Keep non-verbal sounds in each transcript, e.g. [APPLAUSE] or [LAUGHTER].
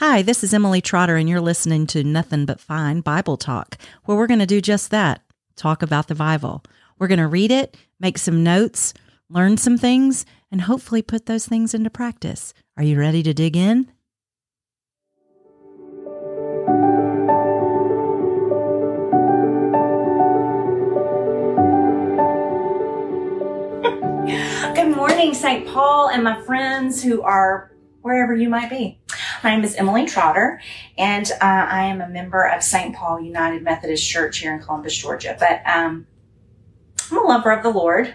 Hi, this is Emily Trotter, and you're listening to Nothing But Fine Bible Talk, where we're going to do just that talk about the Bible. We're going to read it, make some notes, learn some things, and hopefully put those things into practice. Are you ready to dig in? Good morning, St. Paul, and my friends who are wherever you might be. My name is Emily Trotter, and uh, I am a member of St. Paul United Methodist Church here in Columbus, Georgia. But um, I'm a lover of the Lord,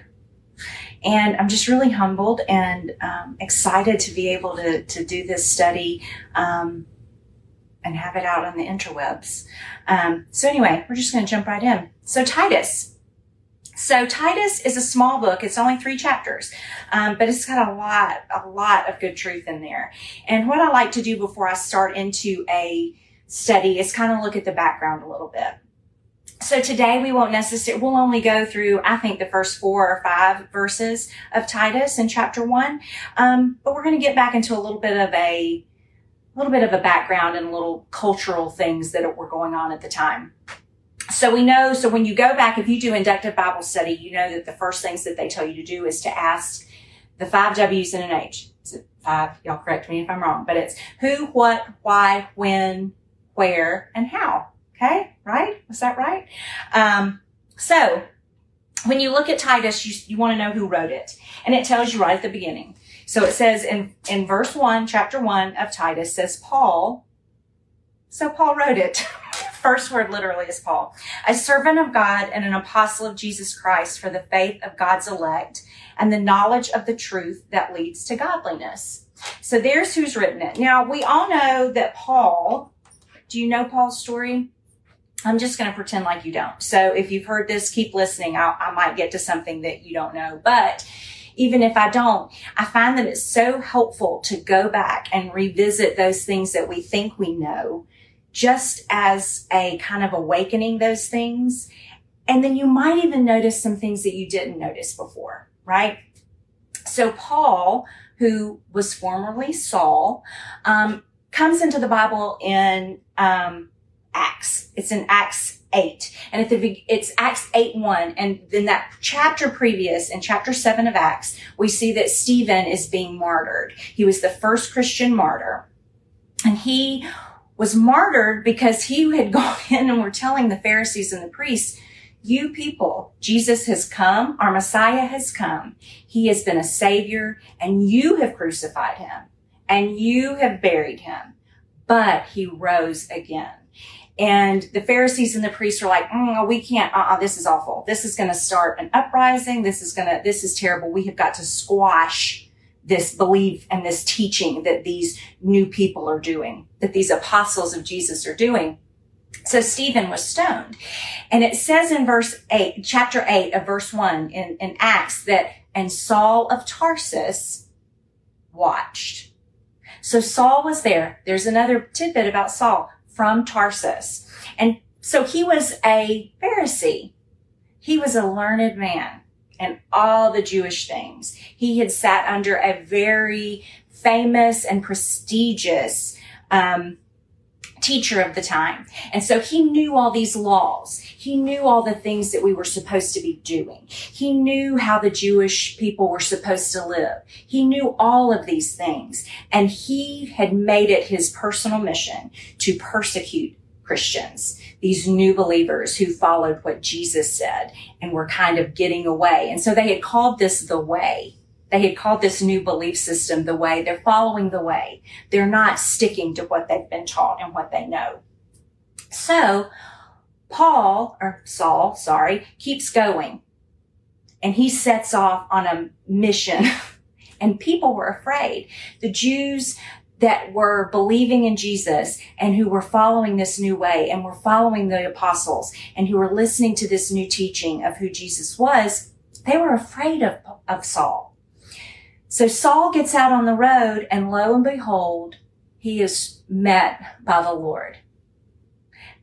and I'm just really humbled and um, excited to be able to, to do this study um, and have it out on the interwebs. Um, so, anyway, we're just going to jump right in. So, Titus. So Titus is a small book. It's only three chapters, um, but it's got a lot, a lot of good truth in there. And what I like to do before I start into a study is kind of look at the background a little bit. So today we won't necessarily, we'll only go through, I think, the first four or five verses of Titus in chapter one. Um, but we're going to get back into a little bit of a, a little bit of a background and little cultural things that were going on at the time so we know, so when you go back, if you do inductive Bible study, you know that the first things that they tell you to do is to ask the five W's and an H. Is it five? Y'all correct me if I'm wrong, but it's who, what, why, when, where, and how. Okay. Right? Was that right? Um, so when you look at Titus, you, you want to know who wrote it. And it tells you right at the beginning. So it says in, in verse one, chapter one of Titus says Paul. So Paul wrote it. [LAUGHS] first word literally is Paul, a servant of God and an apostle of Jesus Christ for the faith of God's elect and the knowledge of the truth that leads to godliness. So there's who's written it. Now we all know that Paul, do you know Paul's story? I'm just going to pretend like you don't. So if you've heard this, keep listening. I'll, I might get to something that you don't know, but even if I don't, I find that it's so helpful to go back and revisit those things that we think we know just as a kind of awakening those things. And then you might even notice some things that you didn't notice before, right? So Paul, who was formerly Saul, um, comes into the Bible in um, Acts. It's in Acts 8. And at the it's Acts 8 1. And then that chapter previous, in chapter 7 of Acts, we see that Stephen is being martyred. He was the first Christian martyr. And he was martyred because he had [LAUGHS] gone in and were telling the Pharisees and the priests, you people, Jesus has come, our Messiah has come. He has been a savior and you have crucified him and you have buried him, but he rose again. And the Pharisees and the priests are like, mm, we can't, uh-uh, this is awful. This is going to start an uprising. This is going to, this is terrible. We have got to squash this belief and this teaching that these new people are doing, that these apostles of Jesus are doing. So Stephen was stoned. And it says in verse 8, chapter 8 of verse 1 in, in Acts that, and Saul of Tarsus watched. So Saul was there. There's another tidbit about Saul from Tarsus. And so he was a Pharisee. He was a learned man and all the Jewish things. He had sat under a very famous and prestigious um, teacher of the time. And so he knew all these laws. He knew all the things that we were supposed to be doing. He knew how the Jewish people were supposed to live. He knew all of these things. And he had made it his personal mission to persecute Christians, these new believers who followed what Jesus said and were kind of getting away. And so they had called this the way. They had called this new belief system the way. They're following the way. They're not sticking to what they've been taught and what they know. So Paul, or Saul, sorry, keeps going and he sets off on a mission [LAUGHS] and people were afraid. The Jews that were believing in Jesus and who were following this new way and were following the apostles and who were listening to this new teaching of who Jesus was, they were afraid of, of Saul. So Saul gets out on the road and lo and behold, he is met by the Lord.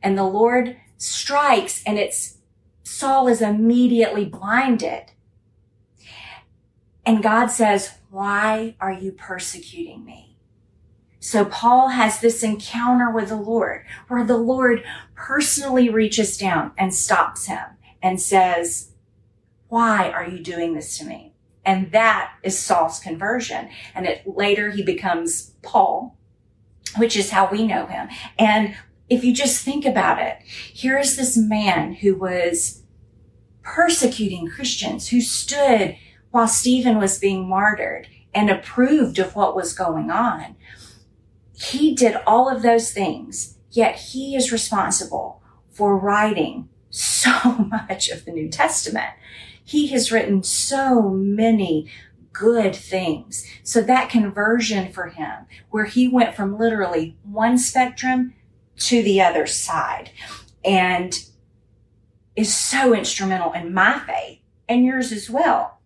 And the Lord strikes and it's Saul is immediately blinded. And God says, why are you persecuting me? So Paul has this encounter with the Lord where the Lord personally reaches down and stops him and says, why are you doing this to me? And that is Saul's conversion. And it, later he becomes Paul, which is how we know him. And if you just think about it, here is this man who was persecuting Christians, who stood while Stephen was being martyred and approved of what was going on. He did all of those things, yet he is responsible for writing so [LAUGHS] much of the New Testament. He has written so many good things. So that conversion for him, where he went from literally one spectrum to the other side and is so instrumental in my faith and yours as well.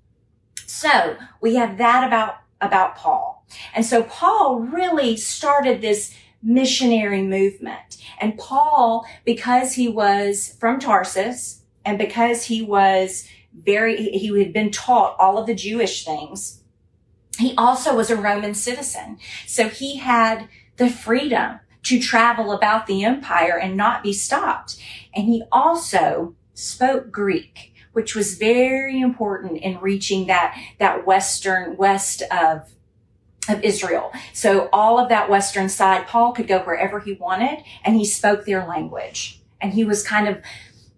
So we have that about, about Paul. And so Paul really started this missionary movement. And Paul, because he was from Tarsus and because he was very, he had been taught all of the Jewish things, he also was a Roman citizen. So he had the freedom to travel about the empire and not be stopped. And he also spoke Greek which was very important in reaching that, that western, west of, of Israel. So all of that western side, Paul could go wherever he wanted and he spoke their language. And he was kind of,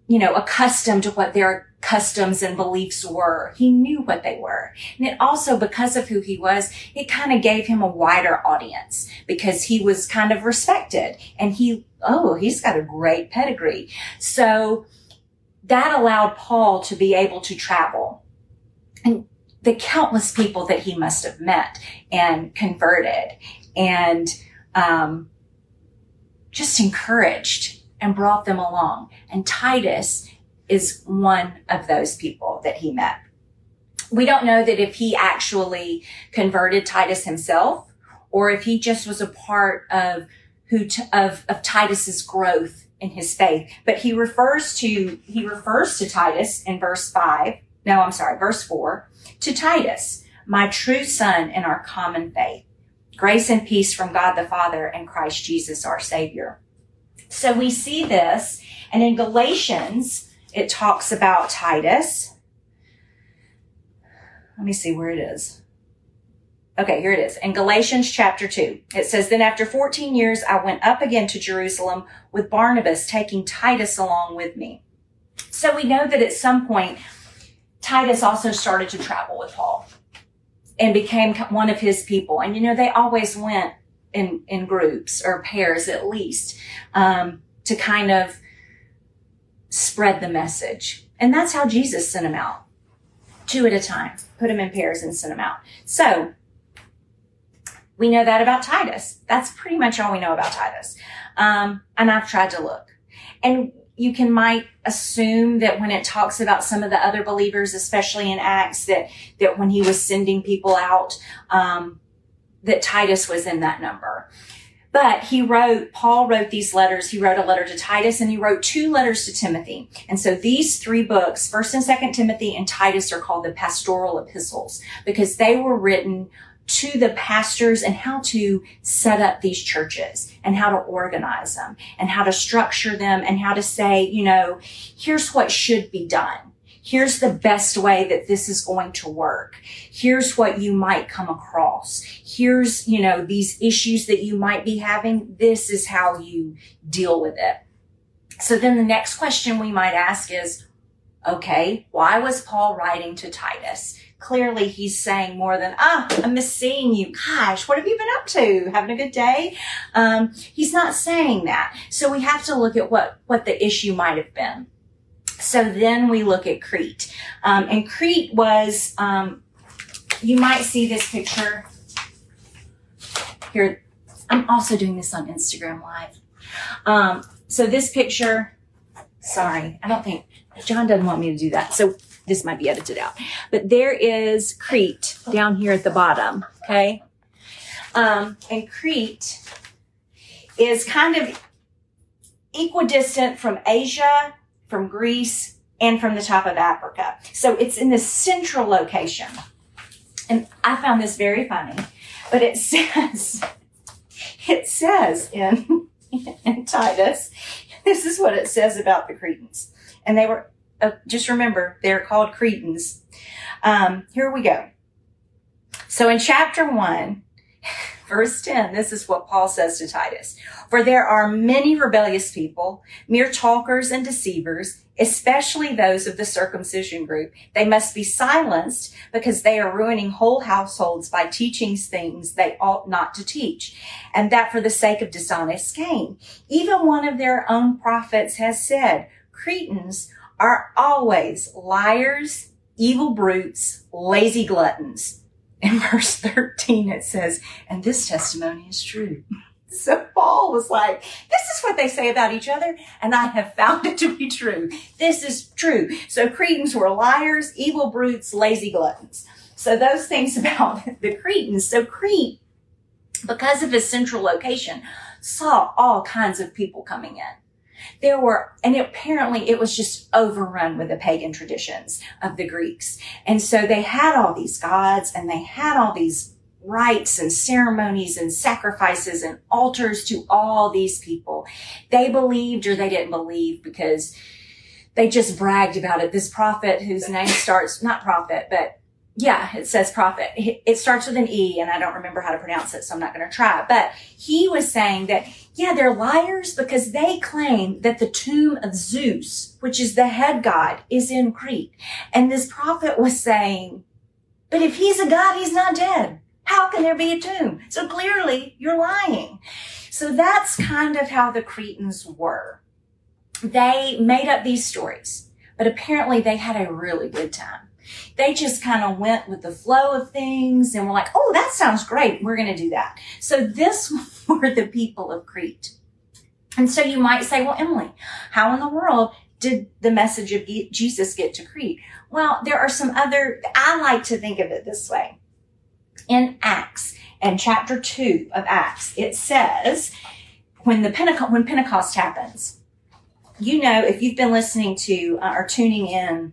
you know, accustomed to what their customs and beliefs were. He knew what they were. And it also, because of who he was, it kind of gave him a wider audience because he was kind of respected and he, oh, he's got a great pedigree. So that allowed Paul to be able to travel. And the countless people that he must have met and converted and um, just encouraged and brought them along. And Titus is one of those people that he met. We don't know that if he actually converted Titus himself or if he just was a part of who t- of, of Titus's growth in his faith. But he refers to, he refers to Titus in verse five. No, I'm sorry, verse four to Titus, my true son in our common faith. Grace and peace from God the Father and Christ Jesus our Savior. So we see this, and in Galatians, it talks about Titus. Let me see where it is. Okay, here it is. In Galatians chapter 2, it says, Then after 14 years, I went up again to Jerusalem with Barnabas, taking Titus along with me. So we know that at some point, Titus also started to travel with Paul and became one of his people. And you know, they always went in, in groups or pairs at least, um, to kind of spread the message. And that's how Jesus sent them out. Two at a time. Put them in pairs and sent them out. So, we know that about Titus. That's pretty much all we know about Titus. Um, and I've tried to look. And you can might assume that when it talks about some of the other believers, especially in Acts, that that when he was sending people out, um, that Titus was in that number. But he wrote, Paul wrote these letters. He wrote a letter to Titus and he wrote two letters to Timothy. And so these three books, first and second Timothy and Titus are called the pastoral epistles because they were written to the pastors and how to set up these churches and how to organize them and how to structure them and how to say, you know, here's what should be done. Here's the best way that this is going to work. Here's what you might come across. Here's, you know, these issues that you might be having. This is how you deal with it. So then the next question we might ask is, okay, why was Paul writing to Titus? Clearly he's saying more than, ah, I miss seeing you. Gosh, what have you been up to? Having a good day? Um, he's not saying that. So we have to look at what, what the issue might have been. So then we look at Crete. Um, and Crete was, um, you might see this picture here. I'm also doing this on Instagram Live. Um, so this picture, sorry, I don't think John doesn't want me to do that. So this might be edited out, but there is Crete down here at the bottom. Okay. Um, and Crete is kind of equidistant from Asia, from Greece, and from the top of Africa. So it's in the central location. And I found this very funny, but it [LAUGHS] says, it says in, [LAUGHS] in Titus, this is what it says about the Cretans. And they were, uh, just remember, they're called Cretans. Um, here we go. So in chapter 1, [LAUGHS] verse 10, this is what Paul says to Titus. For there are many rebellious people, mere talkers and deceivers, especially those of the circumcision group. They must be silenced because they are ruining whole households by teaching things they ought not to teach, and that for the sake of dishonest gain. Even one of their own prophets has said, Cretans are always liars, evil brutes, lazy gluttons. In [LAUGHS] verse 13, it says, and this testimony is true. [LAUGHS] So Paul was like, this is what they say about each other, and I have found it to be true. This is true. So Cretans were liars, evil brutes, lazy gluttons. So those things [LAUGHS] about the Cretans. So Crete, because of its central location, saw all kinds of people coming in. There were, and apparently it was just overrun with the pagan traditions of the Greeks. And so they had all these gods and they had all these rites and ceremonies and sacrifices and altars to all these people. They believed or they didn't believe because they just bragged about it. This prophet whose name starts, not prophet, but yeah, it says prophet. It starts with an E and I don't remember how to pronounce it, so I'm not going to try. But he was saying that, yeah, they're liars because they claim that the tomb of Zeus, which is the head god, is in Crete. And this prophet was saying, but if he's a god, he's not dead. How can there be a tomb? So clearly you're lying. So that's kind of how the Cretans were. They made up these stories, but apparently they had a really good time. They just kind of went with the flow of things and were like, oh, that sounds great. We're going to do that. So this [LAUGHS] were the people of Crete. And so you might say, well, Emily, how in the world did the message of Jesus get to Crete? Well, there are some other, I like to think of it this way in Acts and chapter 2 of Acts, it says when the Pentecost, when Pentecost happens, you know, if you've been listening to uh, or tuning in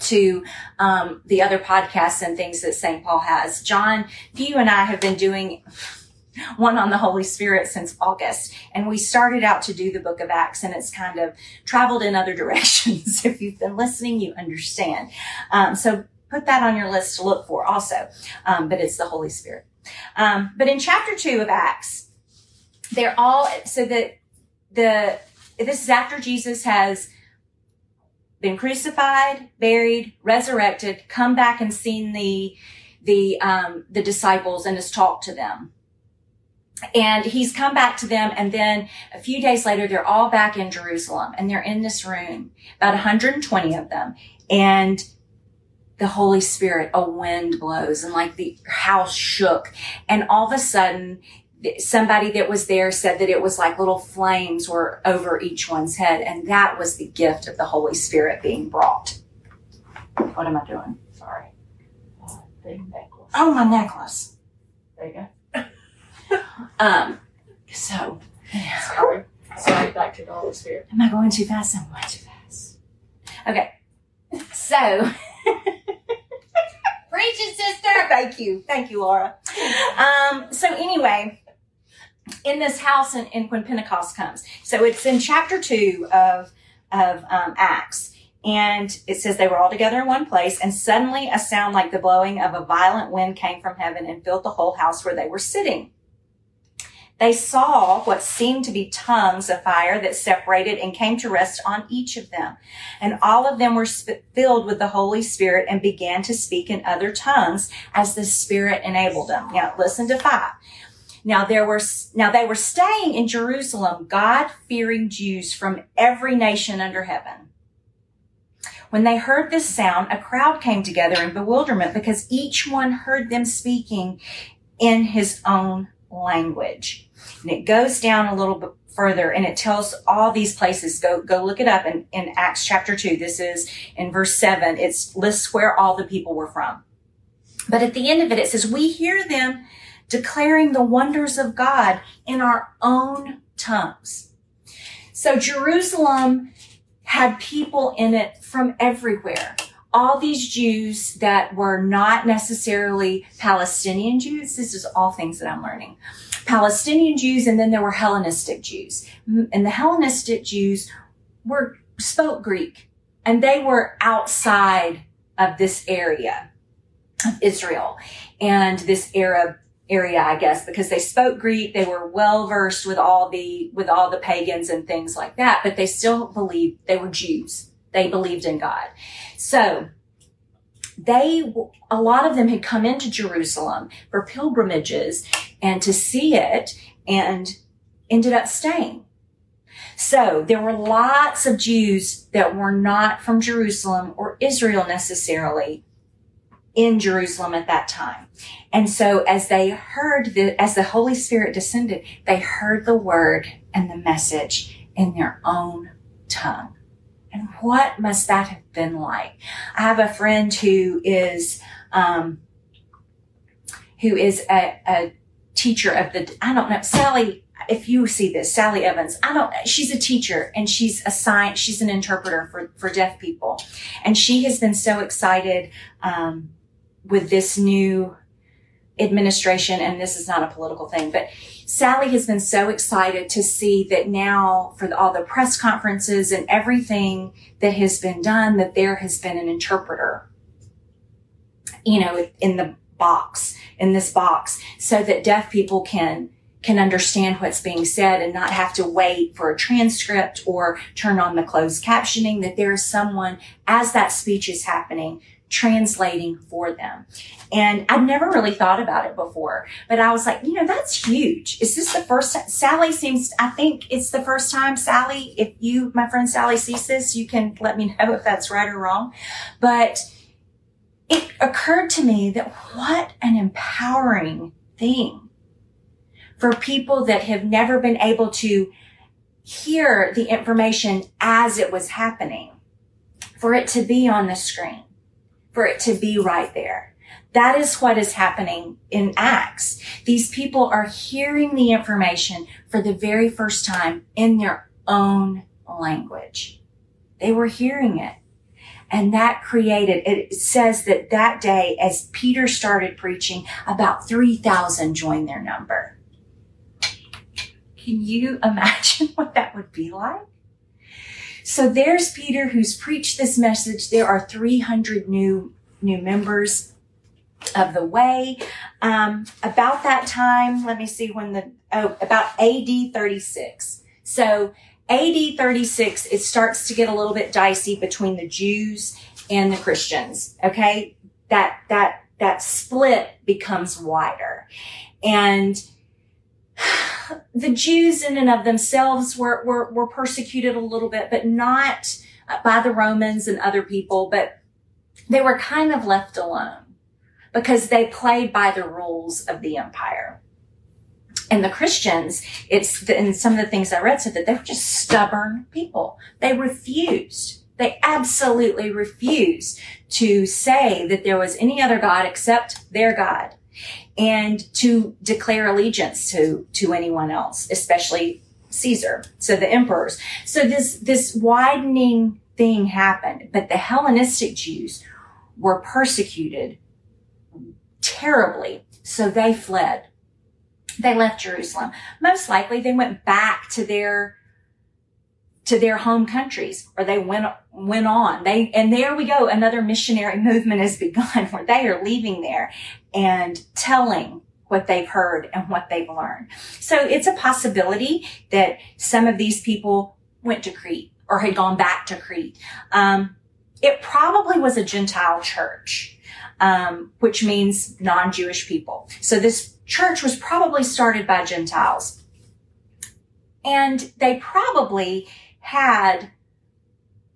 to um, the other podcasts and things that St. Paul has, John, you and I have been doing one on the Holy Spirit since August. And we started out to do the book of Acts and it's kind of traveled in other [LAUGHS] directions. if you've been listening, you understand. Um, so put that on your list to look for also. Um, but it's the Holy Spirit. Um, but in chapter two of Acts, they're all, so that the, this is after Jesus has been crucified, buried, resurrected, come back and seen the, the, um, the disciples and has talked to them. And he's come back to them. And then a few days later, they're all back in Jerusalem and they're in this room, about 120 of them. And the Holy Spirit, a wind blows and like the house shook. And all of a sudden, somebody that was there said that it was like little flames were over each one's head. And that was the gift of the Holy Spirit being brought. What am I doing? Sorry. Uh, necklace. Oh, my necklace. There you go. [LAUGHS] um, so. Yeah. Sorry. Sorry, back to the Holy Spirit. Am I going too fast? I'm going too fast. Okay. So. [LAUGHS] Preaching sister. Thank you. Thank you, Laura. Um, so anyway, in this house and, and, when Pentecost comes. So it's in chapter two of, of um, Acts. And it says they were all together in one place, and suddenly a sound like the blowing of a violent wind came from heaven and filled the whole house where they were sitting. They saw what seemed to be tongues of fire that separated and came to rest on each of them. And all of them were filled with the Holy Spirit and began to speak in other tongues as the Spirit enabled them. Now, listen to five. Now there were, now they were staying in Jerusalem, God-fearing Jews from every nation under heaven. When they heard this sound, a crowd came together in bewilderment because each one heard them speaking in his own language. And it goes down a little bit further and it tells all these places. Go, go look it up in, in Acts chapter two. This is in verse seven. It lists where all the people were from. But at the end of it, it says, we hear them declaring the wonders of God in our own tongues. So Jerusalem had people in it from everywhere all these Jews that were not necessarily Palestinian Jews, this is all things that I'm learning, Palestinian Jews, and then there were Hellenistic Jews. And the Hellenistic Jews were spoke Greek, and they were outside of this area of Israel and this Arab area, I guess, because they spoke Greek. They were well versed with all the, with all the pagans and things like that, but they still believed they were Jews. They believed in God. So they, a lot of them had come into Jerusalem for pilgrimages and to see it and ended up staying. So there were lots of Jews that were not from Jerusalem or Israel necessarily in Jerusalem at that time. And so as they heard the, as the Holy Spirit descended, they heard the word and the message in their own tongue. And what must that have been like? I have a friend who is, um, who is a, a teacher of the, I don't know, Sally, if you see this, Sally Evans, I don't, she's a teacher and she's a sign, she's an interpreter for, for deaf people. And she has been so excited, um, with this new administration, and this is not a political thing, but Sally has been so excited to see that now for all the press conferences and everything that has been done, that there has been an interpreter, you know, in the box, in this box, so that deaf people can can understand what's being said and not have to wait for a transcript or turn on the closed captioning, that there is someone as that speech is happening translating for them. And I'd never really thought about it before, but I was like, you know, that's huge. Is this the first time? Sally seems, I think it's the first time, Sally, if you, my friend Sally sees this, you can let me [LAUGHS] know if that's right or wrong. But it occurred to me that what an empowering thing for people that have never been able to hear the information as it was happening, for it to be on the screen for it to be right there. That is what is happening in Acts. These people are hearing the information for the very first time in their own language. They were hearing it. And that created, it says that that day, as Peter started preaching, about 3,000 joined their number. Can you imagine [LAUGHS] what that would be like? So there's Peter who's preached this message. There are 300 new, new members of the way. Um, about that time, let me see when the, oh, about AD 36. So AD 36, it starts to get a little bit dicey between the Jews and the Christians. Okay. That, that, that split becomes wider. And the Jews in and of themselves were, were, were persecuted a little bit, but not uh, by the Romans and other people, but they were kind of left alone because they played by the rules of the empire. And the Christians, it's, the, and some of the things I read said that they were just stubborn people. They refused. They absolutely refused to say that there was any other God except their God and to declare allegiance to, to anyone else, especially Caesar. So the emperors. So this, this widening thing happened, but the Hellenistic Jews were persecuted terribly. So they fled. They left Jerusalem. Most likely they went back to their to their home countries or they went went on. They and there we go. Another missionary [LAUGHS] movement has begun where they are leaving there and telling what they've heard and what they've learned. So it's a possibility that some of these people went to crete or had gone back to crete. Um, it probably was a gentile church um, which means non-jewish people. So this church was probably started by gentiles. And they probably had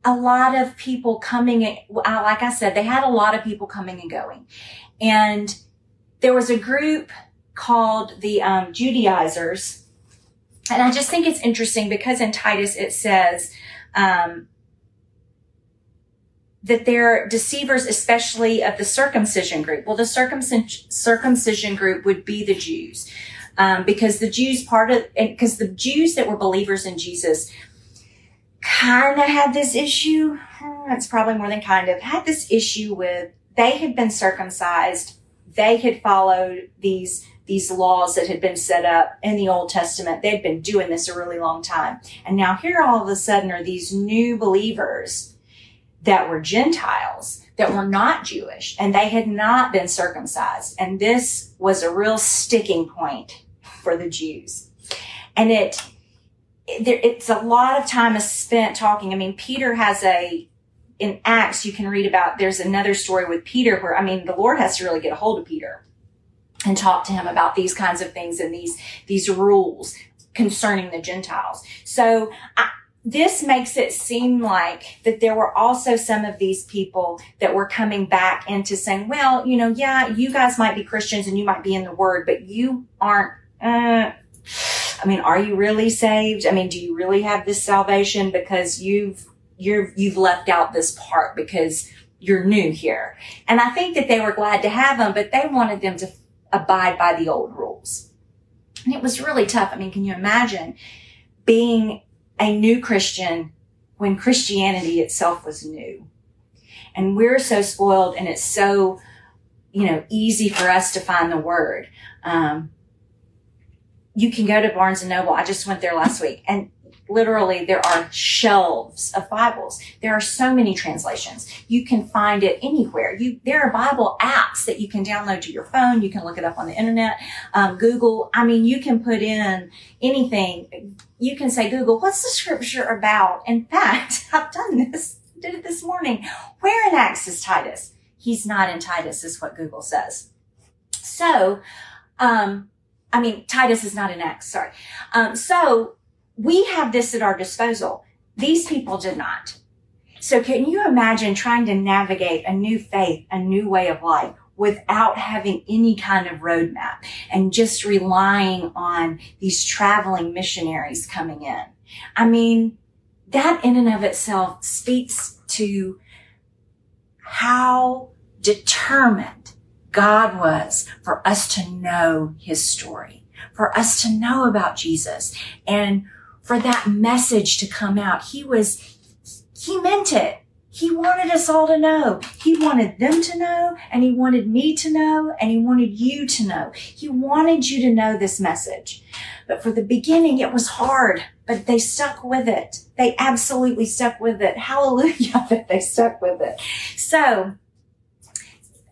a lot of people coming, uh, like I said, they had a lot of people coming and going. And there was a group called the um, Judaizers. And I just think it's interesting because in Titus it says um, that they're deceivers, especially of the circumcision group. Well, the circumcision, circumcision group would be the Jews. Um, because the Jews part of, because the Jews that were believers in Jesus kind of had this issue. It's probably more than kind of had this issue with they had been circumcised. They had followed these these laws that had been set up in the Old Testament. They'd been doing this a really long time. And now here all of a sudden are these new believers that were Gentiles that were not Jewish and they had not been circumcised. And this was a real sticking point for the Jews. And it, it it's a lot of time is spent talking. I mean, Peter has a, in Acts, you can read about, there's another story with Peter where, I mean, the Lord has to really get a hold of Peter and talk to him about these kinds of things and these, these rules concerning the Gentiles. So I, this makes it seem like that there were also some of these people that were coming back into saying, well, you know, yeah, you guys might be Christians and you might be in the word, but you aren't, uh, I mean, are you really saved? I mean, do you really have this salvation because you've, you're, you've left out this part because you're new here. And I think that they were glad to have them, but they wanted them to abide by the old rules. And it was really tough. I mean, can you imagine being a new Christian when Christianity itself was new? And we're so spoiled and it's so, you know, easy for us to find the word. Um, you can go to Barnes and Noble. I just went there last week and literally there are shelves of Bibles. There are so many translations. You can find it anywhere. You, there are Bible apps that you can download to your phone. You can look it up on the internet. Um, Google. I mean, you can put in anything. You can say, Google, what's the scripture about? In fact, [LAUGHS] I've done this. Did it this morning. Where in Acts is Titus? He's not in Titus is what Google says. So, um, I mean, Titus is not an Acts, sorry. Um, so we have this at our disposal. These people did not. So can you imagine trying to navigate a new faith, a new way of life without having any kind of roadmap and just relying on these traveling missionaries coming in? I mean, that in and of itself speaks to how determined God was for us to know his story, for us to know about Jesus and for that message to come out. He was, he meant it. He wanted us all to know. He wanted them to know and he wanted me to know and he wanted you to know. He wanted you to know this message. But for the beginning, it was hard, but they stuck with it. They absolutely stuck with it. Hallelujah [LAUGHS] that they stuck with it. So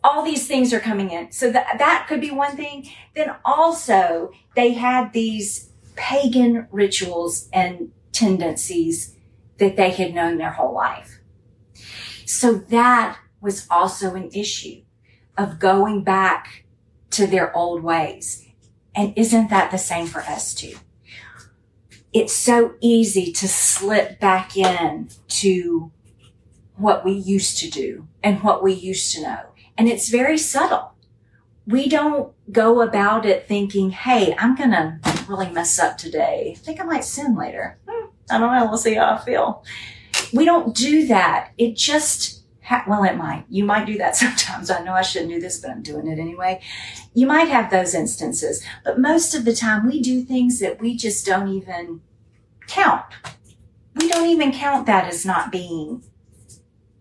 all these things are coming in. So that, that could be one thing. Then also they had these pagan rituals and tendencies that they had known their whole life. So that was also an issue of going back to their old ways. And isn't that the same for us too? It's so easy to slip back in to what we used to do and what we used to know. And it's very subtle. We don't go about it thinking, Hey, I'm going to really mess up today. I think I might sin later. Hmm, I don't know. We'll see how I feel. We don't do that. It just, ha- well, it might. You might do that [LAUGHS] sometimes. I know I shouldn't do this, but I'm doing it anyway. You might have those instances, but most of the time we do things that we just don't even count. We don't even count that as not being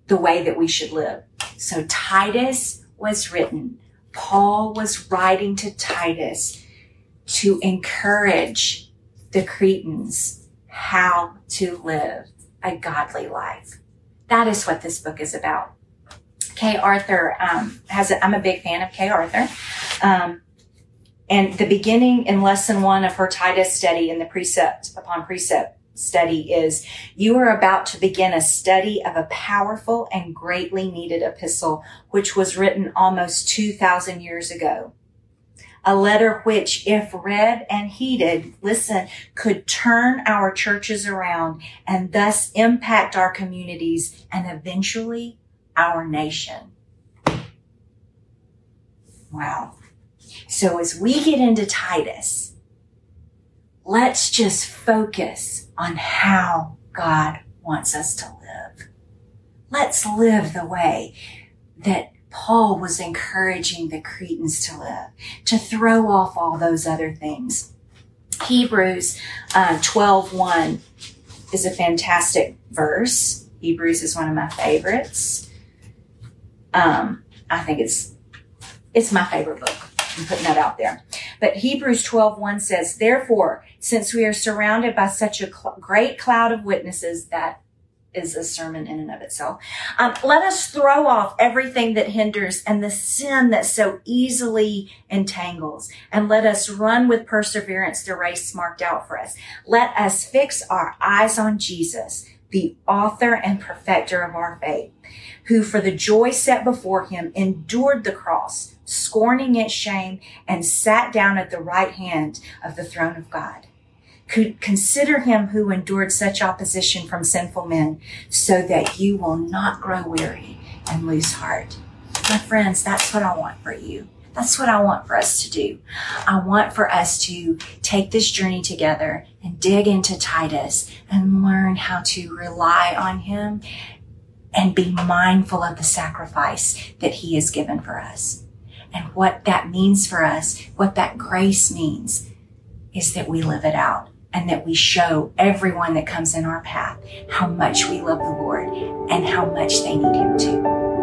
the way that we should live. So Titus was written. Paul was writing to Titus to encourage the Cretans how to live a godly life. That is what this book is about. Kay Arthur um, has. A, I'm a big fan of Kay Arthur, um, and the beginning in lesson one of her Titus study in the precept upon precept study is you are about to begin a study of a powerful and greatly needed epistle, which was written almost 2,000 years ago a letter which, if read and heeded, listen, could turn our churches around and thus impact our communities and eventually our nation. Wow. So as we get into Titus, let's just focus on how God wants us to live. Let's live the way that Paul was encouraging the Cretans to live, to throw off all those other things. Hebrews uh, 12 1 is a fantastic verse. Hebrews is one of my favorites. Um, I think it's it's my favorite book. I'm putting that out there. But Hebrews 12, 1 says, therefore, since we are surrounded by such a cl- great cloud of witnesses, that is a sermon in and of itself. Um, let us throw off everything that hinders and the sin that so easily entangles, and let us run with perseverance the race marked out for us. Let us fix our eyes on Jesus, the author and perfecter of our faith, who for the joy set before him endured the cross, scorning its shame, and sat down at the right hand of the throne of God could consider him who endured such opposition from sinful men so that you will not grow weary and lose heart. My friends, that's what I want for you. That's what I want for us to do. I want for us to take this journey together and dig into Titus and learn how to rely on him and be mindful of the sacrifice that he has given for us. And what that means for us, what that grace means is that we live it out and that we show everyone that comes in our path how much we love the Lord and how much they need Him too.